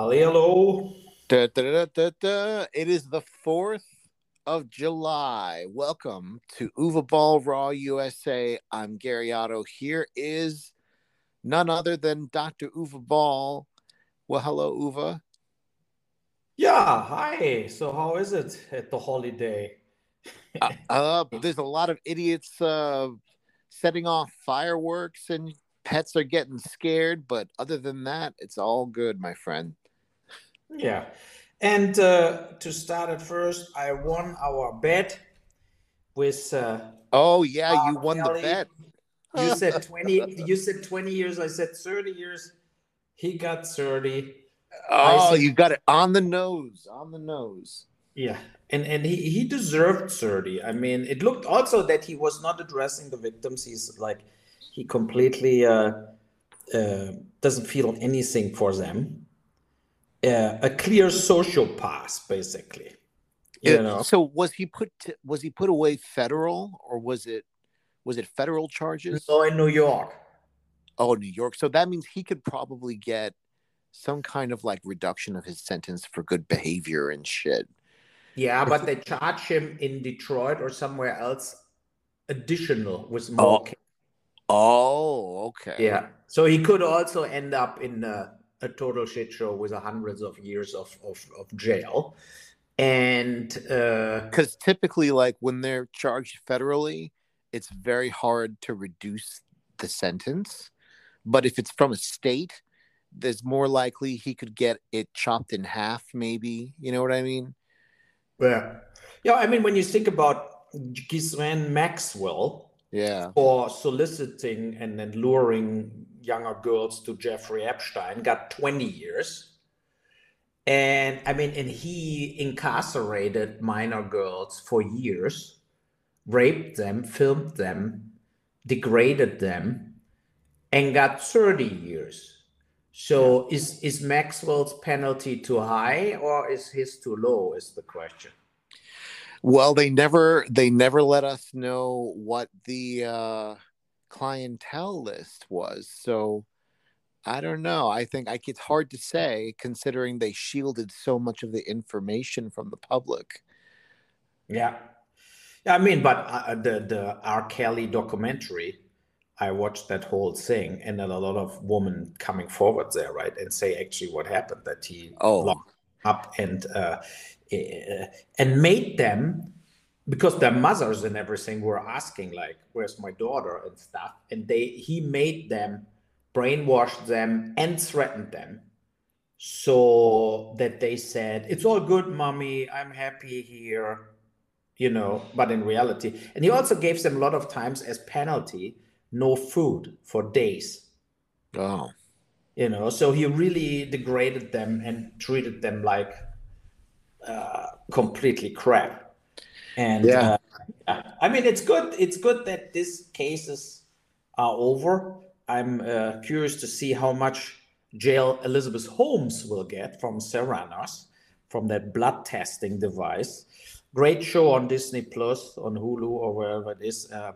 Hello. Da, da, da, da, da. It is the 4th of July. Welcome to Uwe Boll Raw USA. I'm Gary Otto. Here is none other than Dr. Uwe Boll. Well, hello, Uwe. Yeah, hi. So how is it at the holiday? uh, uh, there's a lot of idiots uh, setting off fireworks and pets are getting scared, but other than that, it's all good, my friend. Yeah. And uh, to start at first, I won our bet with. Uh, oh yeah, you won Kelly. the bet. You said twenty. you said twenty years. I said thirty years. He got thirty. Oh, said, you got it on the nose. On the nose. Yeah, and and he he deserved thirty. I mean, it looked also that he was not addressing the victims. He's like he completely uh, uh, doesn't feel anything for them uh, a clear sociopath, basically. You know? So was he put to, was he put away federal or was it was it federal charges? No, in New York. Oh, New York. So that means he could probably get some kind of like reduction of his sentence for good behavior and shit. Yeah, but they charge him in Detroit or somewhere else additional with more. Oh, oh okay. Yeah. So he could also end up in uh, a total shit show with hundreds of years of, of, of jail. And because uh, typically, like when they're charged federally, it's very hard to reduce the sentence. But if it's from a state, there's more likely he could get it chopped in half, maybe. You know what I mean? Yeah. Yeah. I mean, when you think about Ghislaine Maxwell, yeah, for soliciting and then luring younger girls to Jeffrey Epstein, got 20 years. And I mean, and he incarcerated minor girls for years, raped them, filmed them, degraded them, and got 30 years. So is is Maxwell's penalty too high or is his too low? Is the question. Well, they never they never let us know what the uh clientele list was. So I don't know. I think like it's hard to say considering they shielded so much of the information from the public. Yeah. Yeah, I mean, but uh, the the R. Kelly documentary, I watched that whole thing, and then a lot of women coming forward there, right, and say actually what happened that he oh. locked up and uh, uh, Eh, and made them because their mothers and everything were asking like where's my daughter? and stuff. And they he made them brainwashed them and threatened them so that they said it's all good mommy. I'm happy here you know but in reality. And he also gave them a lot of times as penalty no food for days. Oh you know so he really degraded them and treated them like uh, completely crap and yeah. Uh, I mean, it's good. It's good that these cases are over. I'm uh, curious to see how much jail Elizabeth Holmes will get from Theranos, from that blood testing device. Great show on Disney Plus, on Hulu, or wherever it is, uh,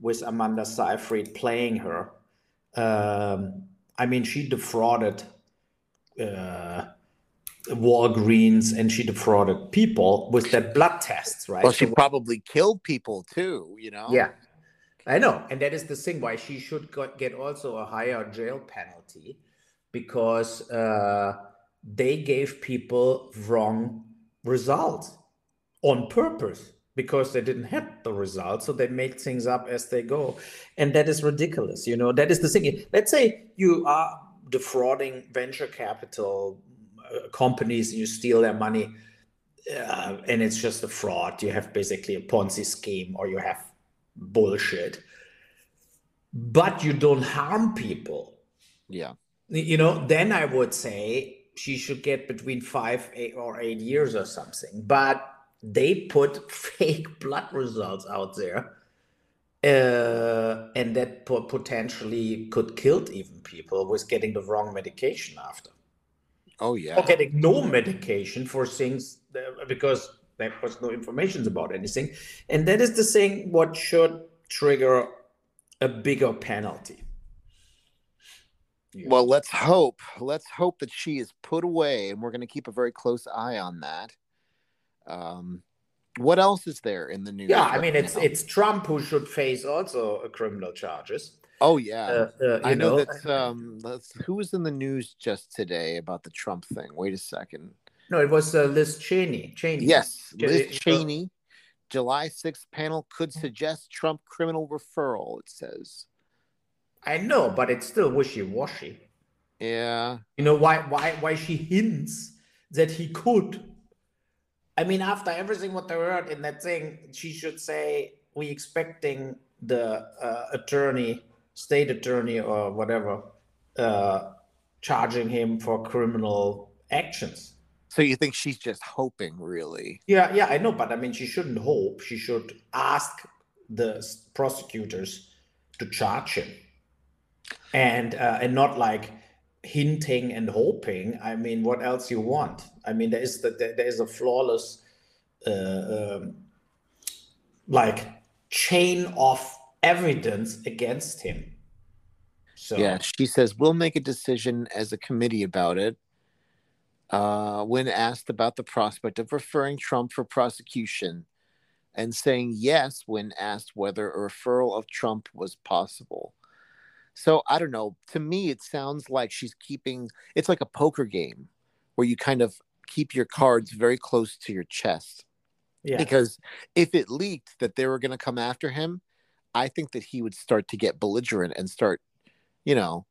with Amanda Seyfried playing her. Um, I mean, she defrauded uh, Walgreens and she defrauded people with that blood tests, right? Well, she so, probably killed people too, you know? Yeah. I know. And that is the thing why she should get also a higher jail penalty because uh, they gave people wrong results on purpose because they didn't have the results. So they make things up as they go. And that is ridiculous. You know, that is the thing. Let's say you are defrauding venture capital companies and you steal their money uh, and it's just a fraud. You have basically a ponzi scheme or you have bullshit. But you don't harm people. Yeah. You know then i would say she should get between five eight or eight years or something. But they put fake blood results out there uh, and that potentially could kill even people with getting the wrong medication after Oh yeah. Or getting no medication for things because there was no information about anything, and that is the thing what should trigger a bigger penalty. Yeah. Well, let's hope. Let's hope that she is put away, and we're going to keep a very close eye on that. Um, what else is there in the news? Yeah, I mean, it's it's Trump who should face also criminal charges. Oh yeah, uh, uh, I know, know that. Um, who was in the news just today about the Trump thing? Wait a second. No, it was uh, Liz Cheney. Cheney. Yes, Liz Cheney. July 6th panel could suggest Trump criminal referral. It says. I know, but it's still wishy-washy. Yeah. You know why? Why? Why she hints that he could I mean, after everything what they heard in that thing, she should say, "We expecting the uh, attorney, state attorney, or whatever, uh, charging him for criminal actions." So you think she's just hoping, really? Yeah, yeah, I know, but I mean, she shouldn't hope. She should ask the prosecutors to charge him, and uh, and not like hinting and hoping. I mean, what else you want? I mean, there is the, there is a flawless, uh, um, like chain of evidence against him. So yeah, she says we'll make a decision as a committee about it. Uh, when asked about the prospect of referring Trump for prosecution, and saying yes when asked whether a referral of Trump was possible. So I don't know. To me, it sounds like she's keeping it's like a poker game where you kind of keep your cards very close to your chest. Yeah. Because if it leaked that they were going to come after him, I think that he would start to get belligerent and start, you know,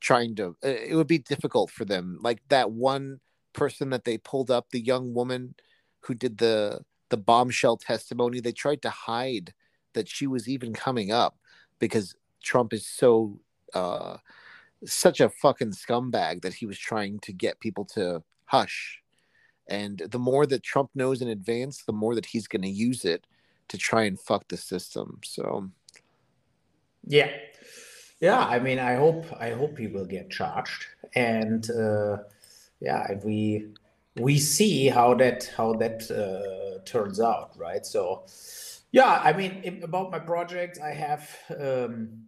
trying to. It would be difficult for them. Like that one person that they pulled up, the young woman who did the the bombshell testimony. They tried to hide that she was even coming up because Trump is so uh, such a fucking scumbag that he was trying to get people to hush. And the more that Trump knows in advance, the more that he's going to use it to try and fuck the system. So, yeah, yeah. I mean, I hope I hope he will get charged, and uh, yeah, we we see how that how that uh, turns out, right? So, yeah, I mean, about my project, I have. Um,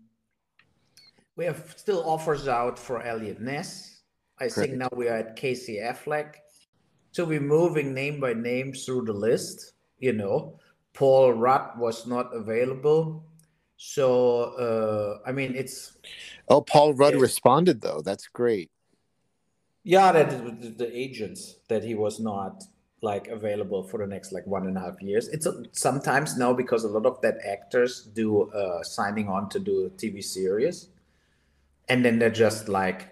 we have still offers out for Eliot Ness. I Great. think now we are at Casey Affleck. So we're moving name by name through the list. You know, Paul Rudd was not available. So uh, I mean, it's. Oh, Paul Rudd responded though. That's great. Yeah, that the agents that he was not like available for the next like one and a half years. It's a, sometimes now because a lot of that actors do uh, signing on to do a TV series and then they're just like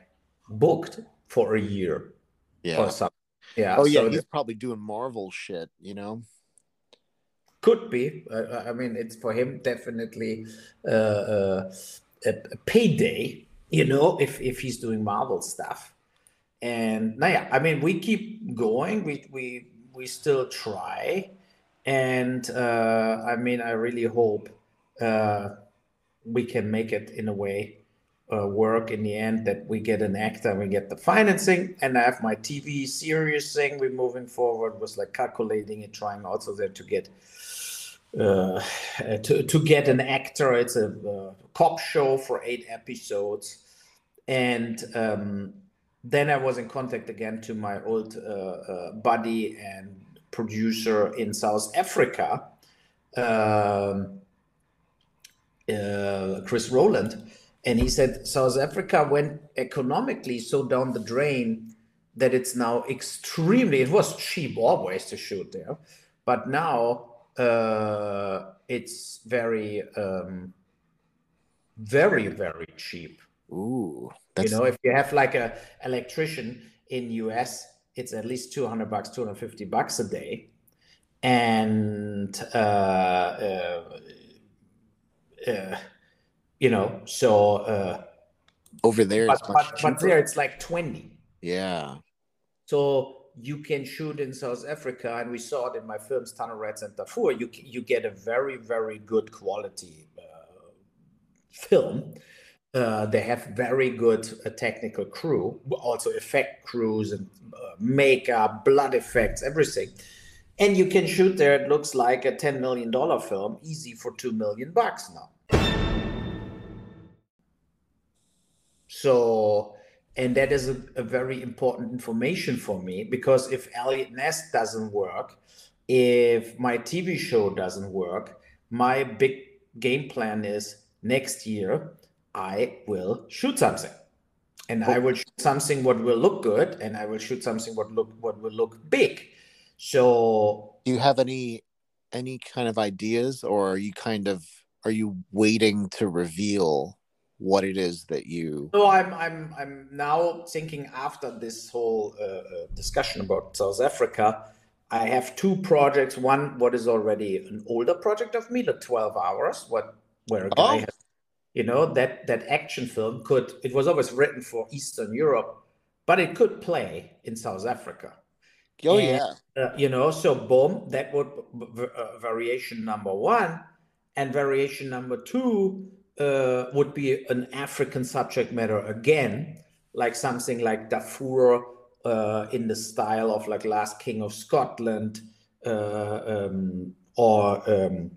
booked for a year yeah. or something. Yeah. Oh yeah, so he's probably doing Marvel shit, you know. Could be. Uh, I mean, it's for him definitely uh, uh, a, a, payday, you know, if if he's doing Marvel stuff. And now, yeah, I mean, we keep going. We we we still try, and uh, I mean, I really hope uh, we can make it in a way uh, work in the end that we get an actor we get the financing and i have my tv series thing we're moving forward was like calculating and trying also there to get uh, to, to get an actor. It's a, a cop show for eight episodes. And um, then i was in contact again to my old uh, uh buddy and producer in south africa um, uh, chris rowland and he said South Africa went economically so down the drain that it's now extremely. It was cheap always to shoot there, but now uh, it's very, um, very, very cheap. Ooh, that's... you know, if you have like a electrician in US, it's at least two hundred bucks, two hundred fifty bucks a day, and uh, uh, uh you know so uh over there but, but, but, there it's like 20 yeah. So you can shoot in south africa and we saw it in my films tunnel rats and darfur. You you get a very very good quality uh, film. Uh, they have very good uh, technical crew also effect crews and uh, makeup blood effects everything. And you can shoot there it looks like a 10 million dollar film easy for 2 million bucks now So and that is a, a, very important information for me because if Eliot Ness doesn't work, if my TV show doesn't work, my big game plan is next year I will shoot something. And I oh. will shoot something what will look good and I will shoot something what look what will look big. So do you have any any kind of ideas or are you kind of are you waiting to reveal what it is that you no i'm i'm i'm now thinking after this whole uh, uh, discussion about south africa i have two projects. One what is already an older project of me the 12 hours what where a guy oh. has, you know that that action film could it was always written for eastern europe but it could play in south africa. Oh and, yeah. uh, you know so boom that would uh, variation number one and variation number two uh, would be an African subject matter again, like something like Darfur uh, in the style of like Last King of Scotland, uh, um, or um,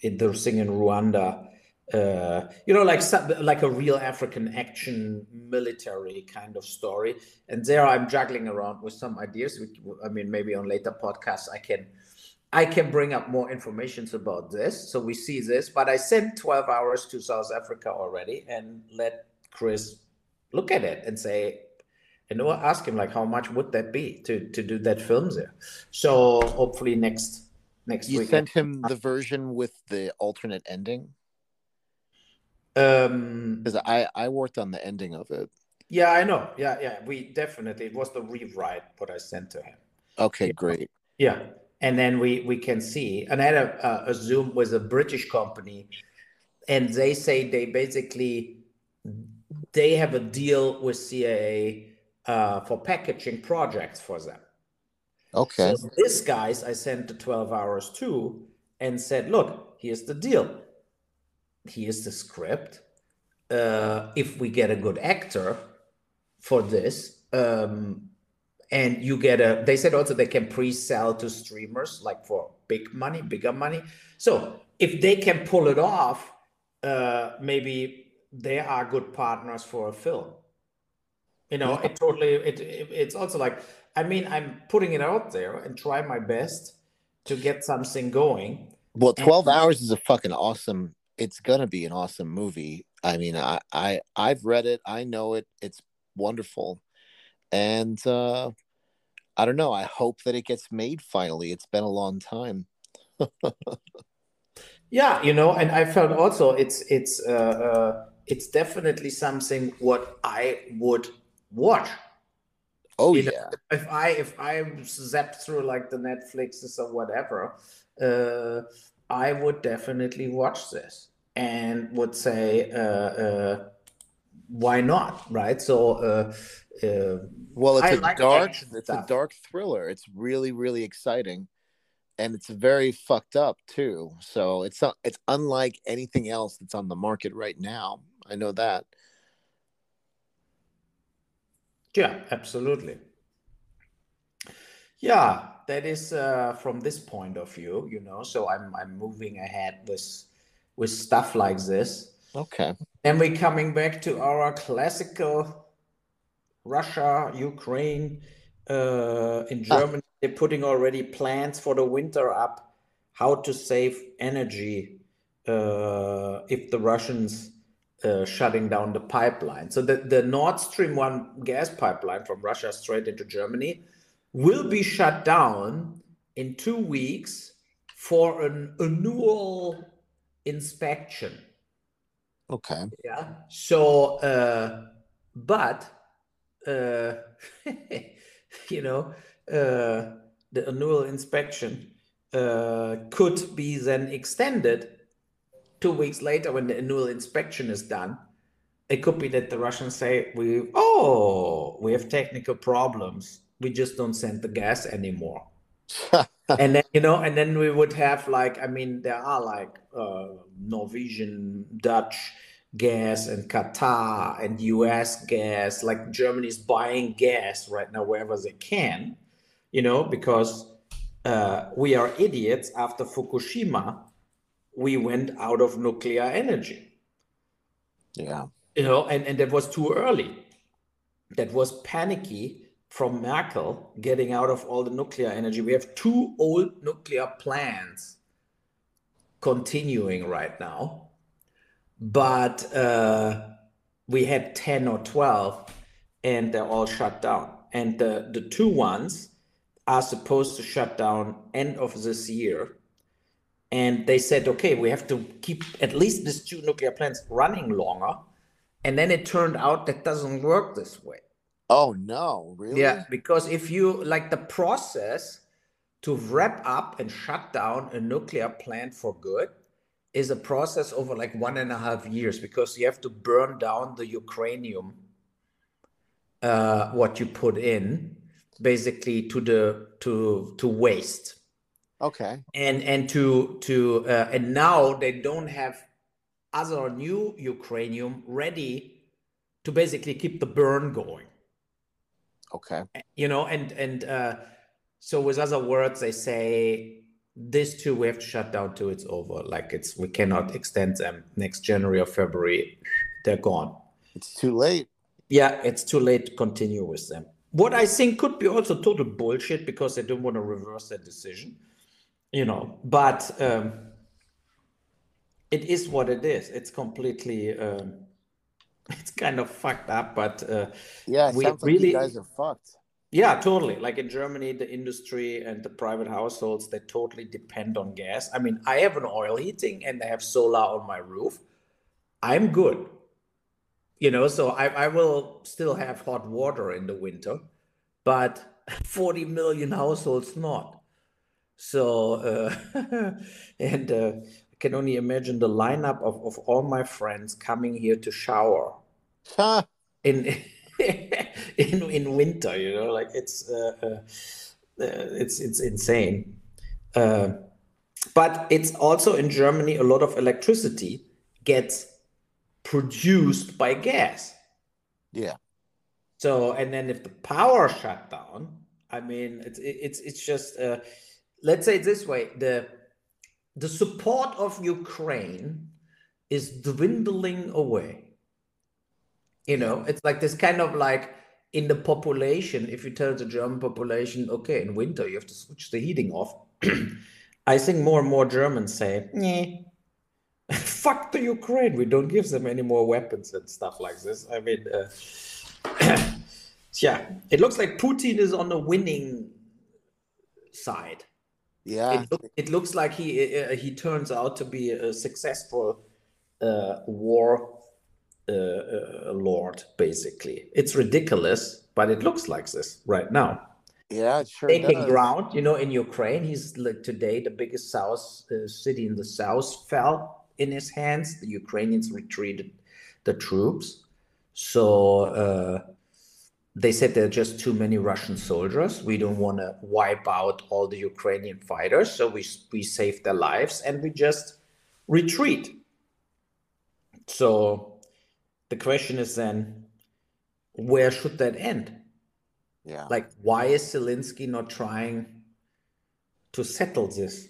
in the thing in Rwanda. Uh, you know, like like a real African action military kind of story. And there, I'm juggling around with some ideas. Which I mean, maybe on later podcasts, I can I can bring up more information about this. So we see this, but I sent 12 hours to South Africa already and let Chris look at it and say, and we'll ask him like how much would that be to to do that film there. So hopefully next next you week. You sent him the version with the alternate ending? Um because I I worked on the ending of it. Yeah, I know. Yeah, yeah. We definitely it was the rewrite what I sent to him. Okay, great. Yeah and then we we can see and i had a, a zoom with a british company and they say they basically they have a deal with caa uh, for packaging projects for them. Okay. So this guys i sent the 12 hours to and said look here's the deal. Here's the script. Uh, if we get a good actor for this um, and you get a they said also they can pre-sell to streamers like for big money bigger money. So if they can pull it off uh maybe they are good partners for a film. You know yeah. it totally it, it, it's also like i mean i'm putting it out there and try my best to get something going. Well 12 and, hours is a fucking awesome it's gonna be an awesome movie. I mean i i i've read it i know it it's wonderful and uh I don't know. I hope that it gets made finally. It's been a long time. yeah, you know, and I felt also it's it's uh, uh, it's definitely something what I would watch. Oh you yeah. Know, if I if I zap through like the Netflixes or whatever, uh, I would definitely watch this and would say, uh, uh, why not, right? So uh, uh, well, it's I a like dark, it's stuff. a dark thriller. It's really, really exciting, and it's very fucked up too. So it's not, it's unlike anything else that's on the market right now. I know that. Yeah, absolutely. Yeah, that is uh, from this point of view, you know. So I'm I'm moving ahead with with stuff like this. Okay. And we're coming back to our classical Russia, Ukraine, uh, in ah. Germany, ah. they're putting already plans for the winter up how to save energy uh, if the Russians uh, shutting down the pipeline. So the, the Nord Stream 1 gas pipeline from Russia straight into Germany will be shut down in two weeks for an annual inspection. Okay. Yeah. So, uh, but uh, you know, uh, the annual inspection uh, could be then extended two weeks later when the annual inspection is done. It could be that the Russians say, "We oh, we have technical problems. We just don't send the gas anymore." and then you know, and then we would have like, I mean, there are like uh, Norwegian, Dutch, gas and Qatar and US gas, like Germany's buying gas right now wherever they can, you know, because uh, we are idiots. After Fukushima, we went out of nuclear energy. Yeah. You know, and, and that was too early. that was panicky from Merkel getting out of all the nuclear energy. We have two old nuclear plants continuing right now, but uh, we had 10 or 12 and they're all shut down. And the, the two ones are supposed to shut down end of this year. And they said, okay, we have to keep at least these two nuclear plants running longer. And then it turned out that doesn't work this way. Oh no, really? Yeah, because if you like the process to wrap up and shut down a nuclear plant for good is a process over like one and a half years because you have to burn down the uranium uh, what you put in basically to the to to waste. Okay. And and to to uh, and now they don't have other new uranium ready to basically keep the burn going. Okay. You know and and uh so with other words they say this too we have to shut down till it's over. Like it's we cannot extend them. Next january or february they're gone. It's too late. Yeah it's too late to continue with them. What i think could be also total bullshit because they don't want to reverse their decision you know but um it is what it is. It's completely um it's kind of fucked up but uh yeah we really guys are fucked yeah, totally. Like in Germany, the industry and the private households, they totally depend on gas. I mean, I have an oil heating and I have solar on my roof. I'm good. You know, so I, I will still have hot water in the winter, but 40 million households not. So, uh, and uh, I can only imagine the lineup of, of all my friends coming here to shower. Huh. In in in winter. You know, like it's uh, uh, uh, it's it's insane. Uh, but it's also in Germany a lot of electricity gets produced by gas. Yeah. So and then if the power shut down, I mean it's it's it's just uh, let's say it this way the the support of Ukraine is dwindling away you know it's like this kind of like in the population if you tell the german population okay in winter you have to switch the heating off i think more and more germans say yeah fuck the ukraine we don't give them any more weapons and stuff like this. I mean uh, yeah it looks like putin is on the winning side. Yeah. It, look, it looks like he uh, he turns out to be a successful uh, war uh, lord basically. It's ridiculous but it looks like this right now. Yeah sure taking does. ground you know in ukraine he's like today the biggest south uh, city in the south fell in his hands. The ukrainians retreated the troops. So uh, they said there are just too many russian soldiers. We don't want to wipe out all the ukrainian fighters so we we save their lives and we just retreat. So the question is then where should that end yeah like why is Zelensky not trying to settle this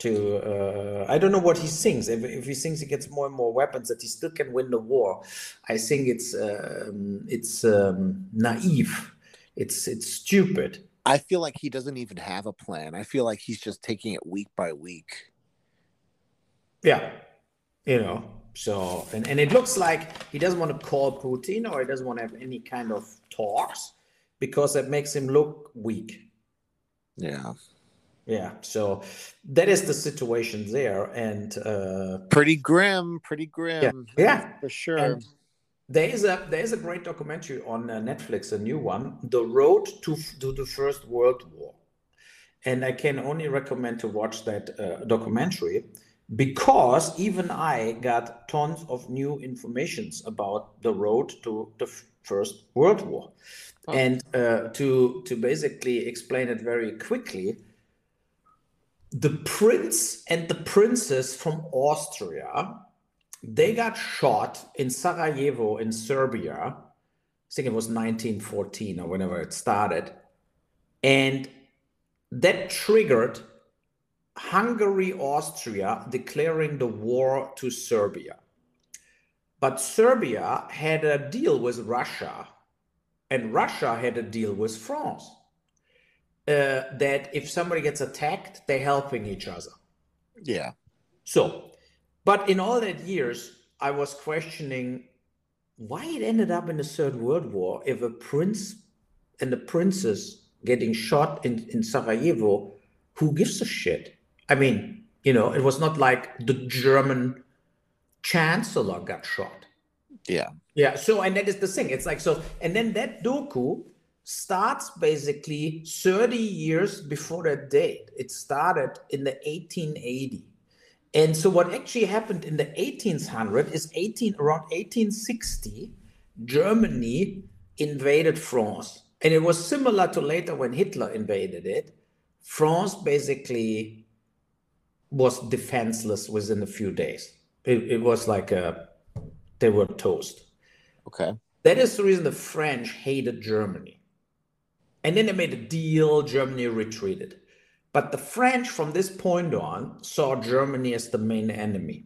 to uh, I don't know what he thinks. If, if he thinks he gets more and more weapons, that he still can win the war, I think it's um, it's um, naive. It's it's stupid. I feel like he doesn't even have a plan. I feel like he's just taking it week by week. Yeah, you know, so, and, and it looks like he doesn't want to call Putin or he doesn't want to have any kind of talks because that makes him look weak. Yeah. Yeah. So that is the situation there. And uh, pretty grim, pretty grim. Yeah. yeah. For sure. And there is a there is a great documentary on uh, Netflix, a new one, "The Road to to the First World War," and I can only recommend to watch that uh, documentary because even I got tons of new informations about the road to the First World War. Oh. And uh, to to basically explain it very quickly, the prince and the princess from Austria, they got shot in Sarajevo in Serbia. I think it was 1914 or whenever it started, and that triggered Hungary Austria declaring the war to Serbia. But Serbia had a deal with Russia and Russia had a deal with France uh, that if somebody gets attacked, they're helping each other. Yeah. So, but in all that years, I was questioning why it ended up in the Third World War if a prince and a princess getting shot in, in Sarajevo, who gives a shit? I mean, you know, it was not like the German chancellor got shot. Yeah. Yeah. So, and that is the thing. It's like, so, and then that doku starts basically 30 years before that date. It started in the 1880. And so what actually happened in the 1800 is 18 around 1860, Germany invaded France. And it was similar to later when Hitler invaded it. France basically was defenseless within a few days. It, it was like a, they were toast. Okay. That is the reason the French hated Germany. And then they made a deal, Germany retreated. But the French, from this point on, saw Germany as the main enemy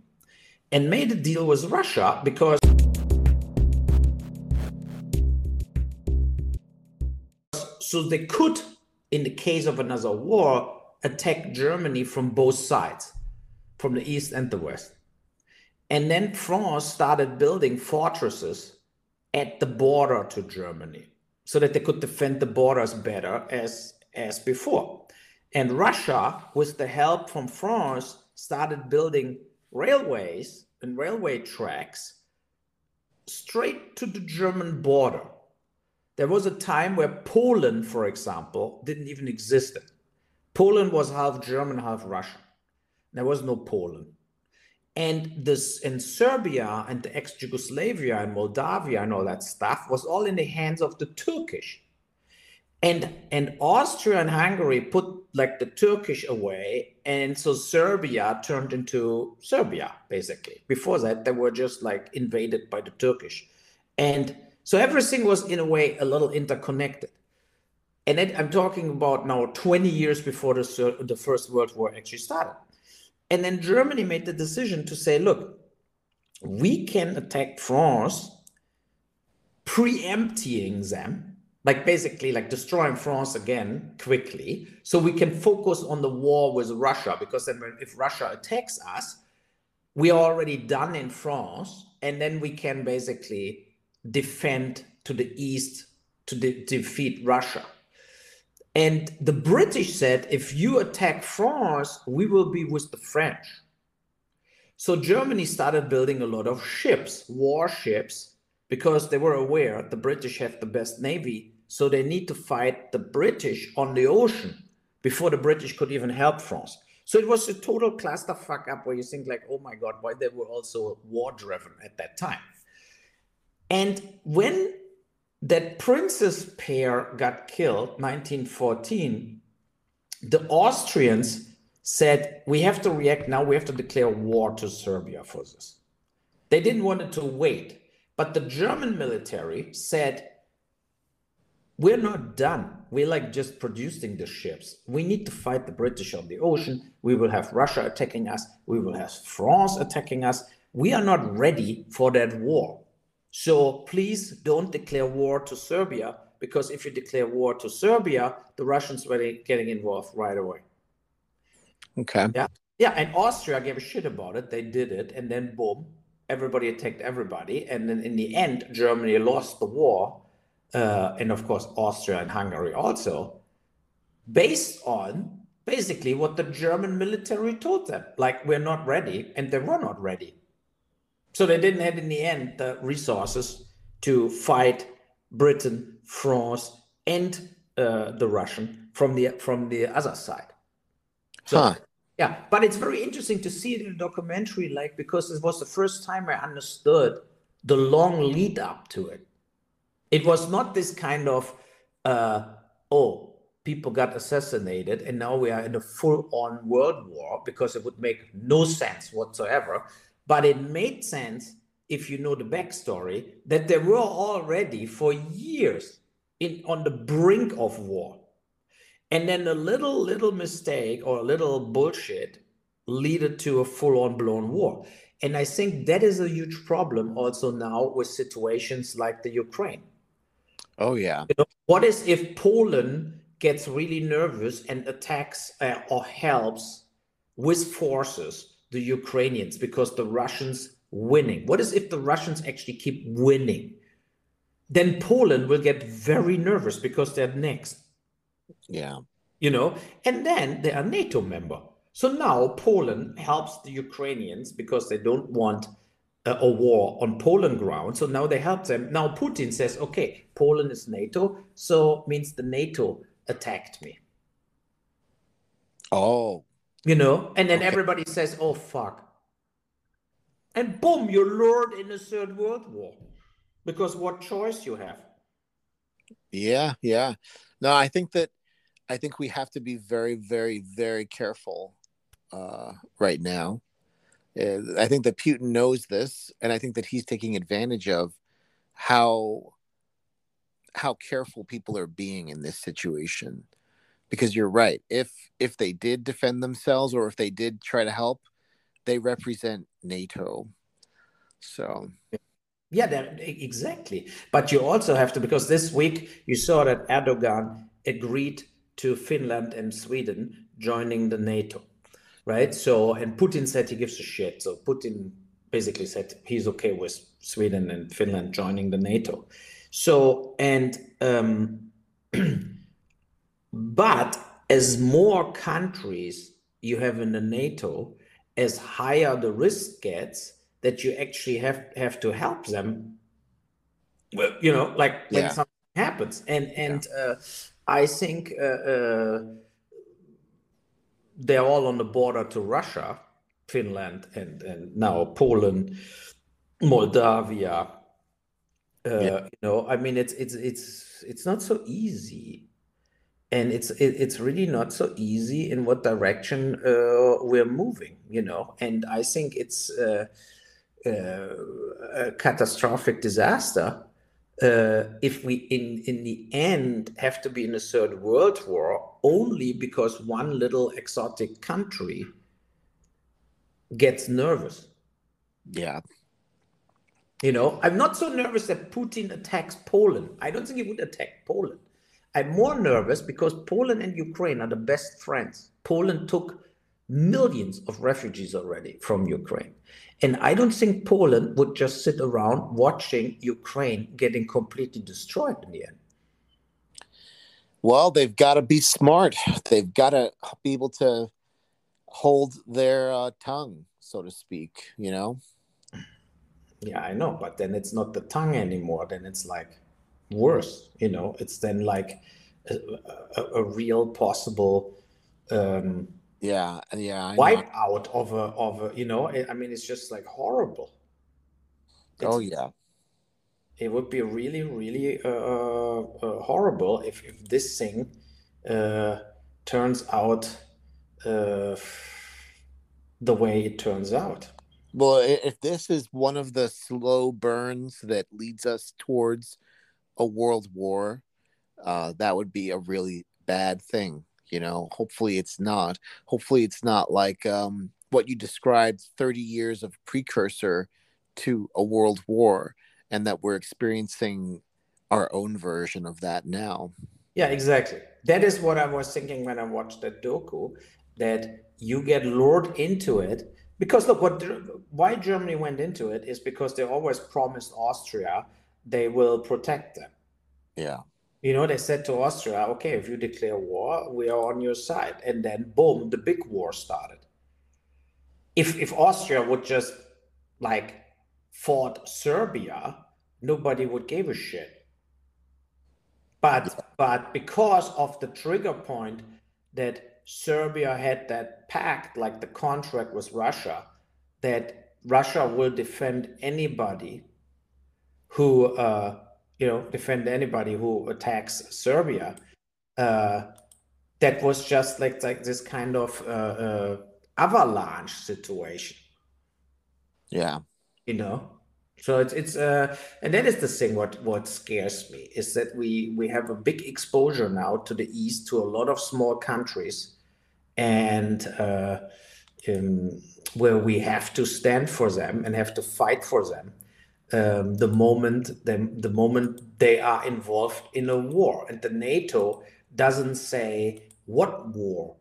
and made a deal with Russia because so they could, in the case of another war, attack Germany from both sides, from the east and the west. And then France started building fortresses at the border to Germany so that they could defend the borders better as as before. And Russia, with the help from France, started building railways and railway tracks straight to the German border. There was a time where Poland, for example, didn't even exist. Poland was half German, half Russian. There was no Poland. And this in Serbia and the ex-Yugoslavia and Moldavia and all that stuff was all in the hands of the Turkish and and Austria and Hungary put like the Turkish away, and so Serbia turned into Serbia basically. Before that, they were just like invaded by the Turkish, and so everything was in a way a little interconnected. And it, I'm talking about now 20 years before the the First World War actually started, and then Germany made the decision to say, look, we can attack France, preempting them like basically like destroying France again quickly, so we can focus on the war with Russia. Because then, if Russia attacks us, we are already done in France, and then we can basically defend to the east to de- defeat Russia. And the British said, if you attack France, we will be with the French. So Germany started building a lot of ships, warships, because they were aware the British have the best navy so they need to fight the British on the ocean before the British could even help France. So it was a total clusterfuck up where you think like, oh my God, why they were also war driven at that time. And when that prince's pair got killed, 1914, the Austrians said, we have to react now, we have to declare war to Serbia for this. They didn't want it to wait. But the German military said, we're not done. We're like just producing the ships. We need to fight the British on the ocean. We will have Russia attacking us. We will have France attacking us. We are not ready for that war. So please don't declare war to Serbia because if you declare war to Serbia, the Russians were getting involved right away. Okay. Yeah. Yeah. And Austria gave a shit about it. They did it. And then boom, everybody attacked everybody. And then in the end, Germany lost the war uh, and of course Austria and Hungary also, based on basically what the German military told them. Like, we're not ready, and they were not ready. So they didn't have in the end the resources to fight Britain, France, and uh, the Russian from the from the other side. So, huh. Yeah, but it's very interesting to see it in a documentary, like because it was the first time I understood the long lead up to it. It was not this kind of, uh, oh, people got assassinated and now we are in a full on world war because it would make no sense whatsoever. But it made sense if you know the backstory that they were already for years in on the brink of war. And then a little, little mistake or a little bullshit led to a full on blown war. And I think that is a huge problem also now with situations like the Ukraine Oh yeah. You know, what is if Poland gets really nervous and attacks uh, or helps with forces the Ukrainians because the Russians winning? What is if the Russians actually keep winning? Then Poland will get very nervous because they're next. Yeah. You know, and then they are NATO member. So now Poland helps the Ukrainians because they don't want a, a war on Poland ground. So now they help them. Now Putin says, okay, Poland is NATO, so means the NATO attacked me. Oh. You know, and then okay. everybody says, oh, fuck. And boom, you're lured in a third world war. Because what choice you have? Yeah, yeah. No, I think that I think we have to be very, very, very careful uh, right now. Uh, I think that Putin knows this, and I think that he's taking advantage of how how careful people are being in this situation. Because you're right. If if they did defend themselves, or if they did try to help, they represent NATO. So. Yeah, exactly. But you also have to because this week you saw that Erdogan agreed to Finland and Sweden joining the NATO right? So, and Putin said he gives a shit. So Putin basically said he's okay with Sweden and Finland joining the NATO. So, and, um, but as more countries you have in the NATO, as higher the risk gets that you actually have have to help them. Well, you know, like when yeah. something happens, and and yeah. uh, I think uh, uh, they're all on the border to Russia, Finland, and and now Poland, Moldavia. Uh, yeah. You know, I mean, it's it's it's it's not so easy, and it's it, it's really not so easy in what direction uh, we're moving. You know, and I think it's uh, uh a catastrophic disaster uh, if we in in the end have to be in a third world war only because one little exotic country gets nervous. Yeah. You know i'm not so nervous that putin attacks poland. I don't think he would attack poland i'm more nervous because poland and ukraine are the best friends poland took millions of refugees already from ukraine and I don't think Poland would just sit around watching Ukraine getting completely destroyed in the end. Well, they've got to be smart. They've got to be able to hold their uh, tongue, so to speak, you know? Yeah, I know. But then it's not the tongue anymore. Then it's like worse, you know? It's then like a, a, a real possible. Um, yeah, yeah. I wipe know. out of a of a you know. I mean, it's just like horrible. It's, oh yeah. It would be really, really uh, uh, uh, horrible if, if this thing uh, turns out uh, the way it turns out. Well, if this is one of the slow burns that leads us towards a world war, uh, that would be a really bad thing you know? Hopefully it's not. Hopefully it's not like um, what you described 30 years of precursor to a world war and that we're experiencing our own version of that now. Yeah exactly. That is what i was thinking when i watched that doku that you get lured into it because look what why germany went into it is because they always promised austria they will protect them yeah you know, they said to Austria, okay, if you declare war, we are on your side. And then, boom, the big war started. If, if Austria would just like fought Serbia, nobody would give a shit. But, but because of the trigger point that Serbia had that pact, like the contract with Russia, that Russia will defend anybody who uh, you know, defend anybody who attacks Serbia. Uh, that was just like like this kind of uh, uh, avalanche situation. Yeah, you know. So it's it's uh, and that is the thing. What what scares me is that we we have a big exposure now to the east to a lot of small countries, and uh, um, where we have to stand for them and have to fight for them um, the moment the, the moment they are involved in a war. And the nato doesn't say what war.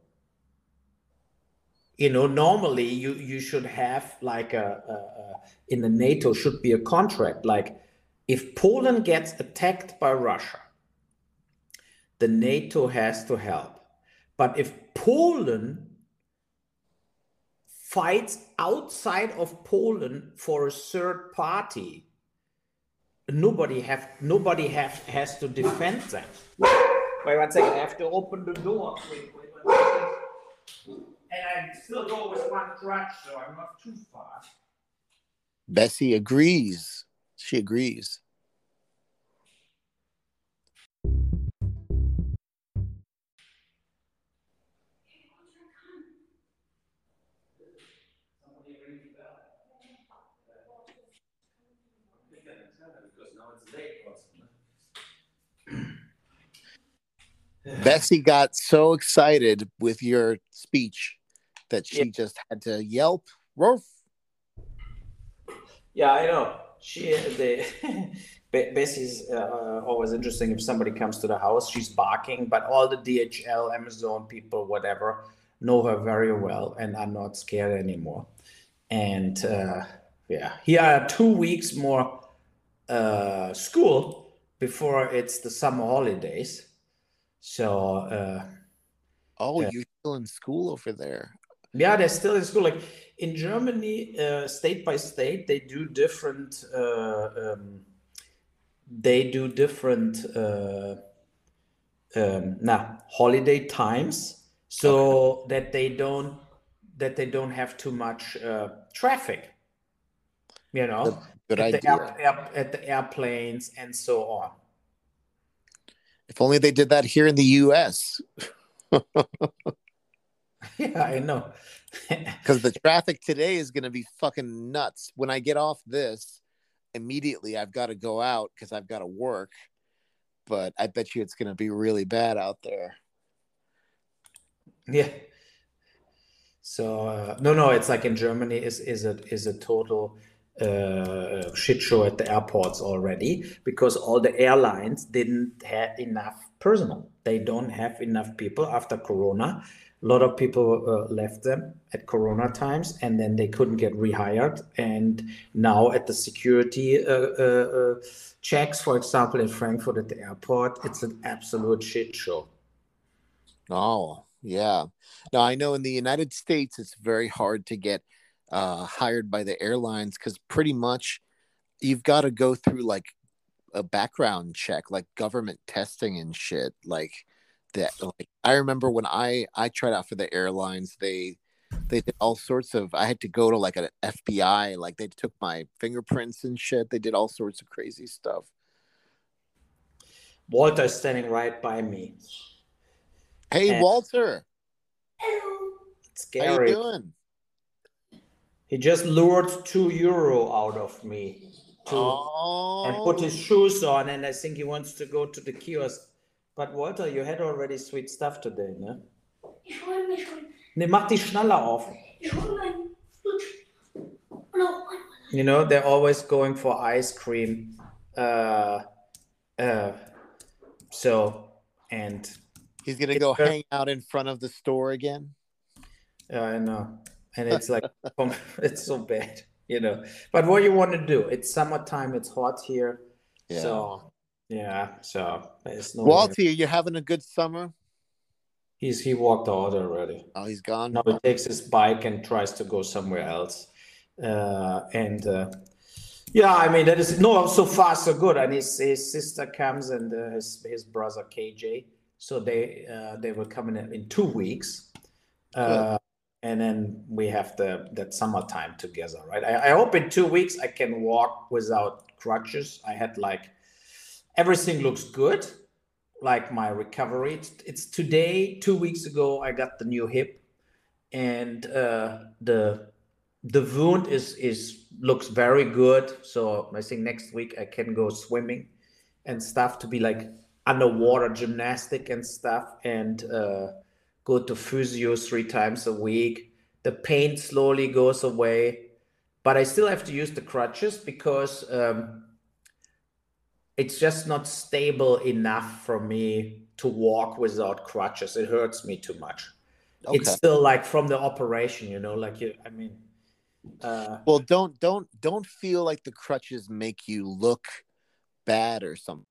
You know normally you you should have like a, a, a in the nato should be a contract. Like if poland gets attacked by russia the nato has to help. But if poland fights outside of Poland for a third party. Nobody have nobody have has to defend them. Wait one second, I have to open the door. Wait, wait, wait, and I still go with one crutch, so I'm not too far. Bessie agrees. She agrees. Bessie got so excited with your speech that she yeah. just had to yelp, "Roof!" Yeah, I know. She the Bessie's uh, always interesting. If somebody comes to the house, she's barking. But all the DHL, Amazon people, whatever, know her very well and are not scared anymore. And uh, yeah, here are two weeks more uh, school before it's the summer holidays so, uh, oh, you're still in school over there. Yeah, they're still in school. Like in Germany, uh, state by state, they do different. Uh, um, they do different. Uh, um, nah, holiday times, so okay. that they don't that they don't have too much uh, traffic. You know, good, at idea. The air, air, at the airplanes and so on. If only they did that here in the US. yeah, I know. Because the traffic today is going to be fucking nuts. When I get off this, immediately I've got to go out because I've got to work. But I bet you it's going to be really bad out there. Yeah. So uh, no, no, it's like in Germany is is a is a total uh, shit show at the airports already because all the airlines didn't have enough personnel. They don't have enough people after Corona. A lot of people uh, left them at Corona times, and then they couldn't get rehired. And now at the security uh, uh, uh checks, for example, in Frankfurt at the airport, it's an absolute shit show. Oh yeah. Now I know in the United States, it's very hard to get uh, hired by the airlines because pretty much you've got to go through like a background check, like government testing and shit. Like that. Like I remember when I I tried out for the airlines, they they did all sorts of. I had to go to like an FBI. Like they took my fingerprints and shit. They did all sorts of crazy stuff. Walter's standing right by me. Hey, and Walter. Scary. How you doing? He just lured two euro out of me to, oh. and put his shoes on, and I think he wants to go to the kiosk. But Walter, you had already sweet stuff today, ne? Ich hol mich schon. Ne, mach die Schnalle auf. Ich hol mein You know, they're always going for ice cream. Uh, uh, so, and he's gonna go hang out in front of the store again. Yeah, I know and it's like it's so bad you know. But what you want to do it's summertime it's hot here. Yeah. so yeah so it's no walter are you having a good summer? He's he walked out already. Oh he's gone? Now he takes his bike and tries to go somewhere else. Uh, and uh, yeah i mean that is no so far so good. And his, his sister comes and uh, his, his brother kj so they uh, they will come in in two weeks. Uh, and then we have the that summertime together right? I, I, hope in two weeks i can walk without crutches. I had like everything looks good like my recovery. It's, it's today two weeks ago i got the new hip and uh, the the wound is is looks very good. So i think next week i can go swimming and stuff to be like underwater gymnastic and stuff. And uh, go to physio three times a week. The pain slowly goes away. but I still have to use the crutches because um, it's just not stable enough for me to walk without crutches. It hurts me too much. Okay. It's still like from the operation, you know, like you. I mean, uh, well, don't don't don't feel like the crutches make you look bad or something.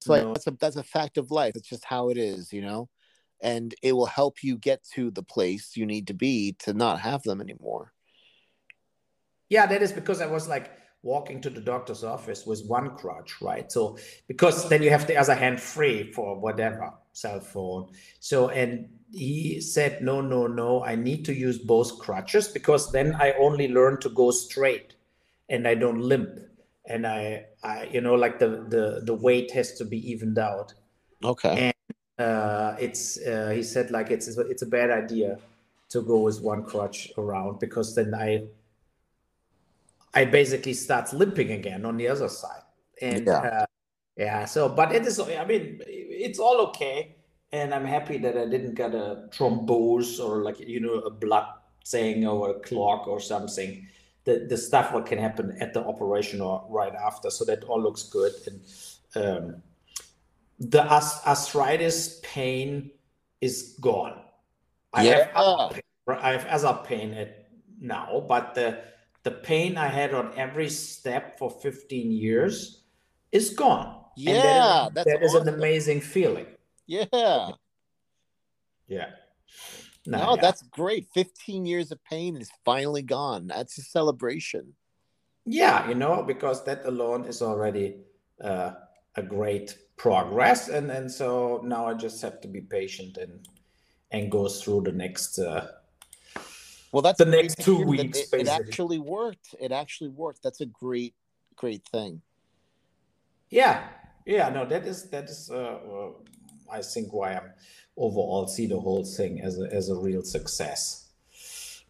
It's like no. that's a that's a fact of life. It's just how it is, you know. And it will help you get to the place you need to be to not have them anymore. Yeah, that is because I was like walking to the doctor's office with one crutch, right? So because then you have the other hand free for whatever cell phone. So and he said, no, no, no, I need to use both crutches because then I only learn to go straight and I don't limp. And I, I you know, like the the the weight has to be evened out. Okay. And uh, it's uh, he said like it's it's a bad idea to go with one crutch around because then I I basically start limping again on the other side. And yeah, uh, yeah so but it is I mean it's all okay and I'm happy that I didn't get a thrombose or like you know a blood thing or a clog or something. The the stuff what can happen at the operation or right after. So that all looks good. And um, the arthritis pain is gone. I yeah. have other pain, I have other pain now, but the the pain I had on every step for 15 years is gone. Yeah, and that is, that's that is an amazing feeling. Yeah. Yeah. no, yeah. that's great. 15 years of pain is finally gone. That's a celebration. Yeah, you know, because that alone is already uh, a great progress. And and so now I just have to be patient and and go through the next uh, well that's the next two weeks it, it actually worked it actually worked that's a great great thing yeah yeah no that is that is uh, uh I think why I'm overall see the whole thing as a, as a real success.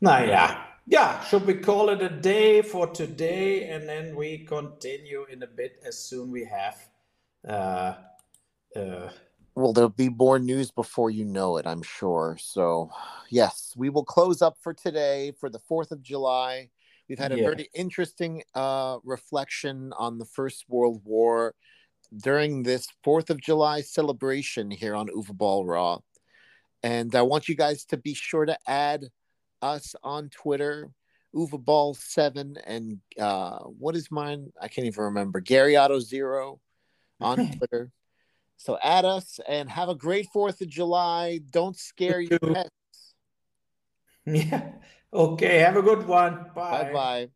Now, yeah, yeah. Should we call it a day for today, and then we continue in a bit as soon we have. Uh, uh, well, there'll be more news before you know it, I'm sure. So, yes, we will close up for today for the Fourth of July. We've had a yeah. very interesting uh, reflection on the First World War during this Fourth of July celebration here on Uwe Boll Raw. And I want you guys to be sure to add us on Twitter, Uwe Boll Seven, and uh, what is mine? I can't even remember. Gary Otto Zero on Twitter. So add us and have a great Fourth of July. Don't scare your pets. Yeah. Okay. Have a good one. Bye. Bye bye.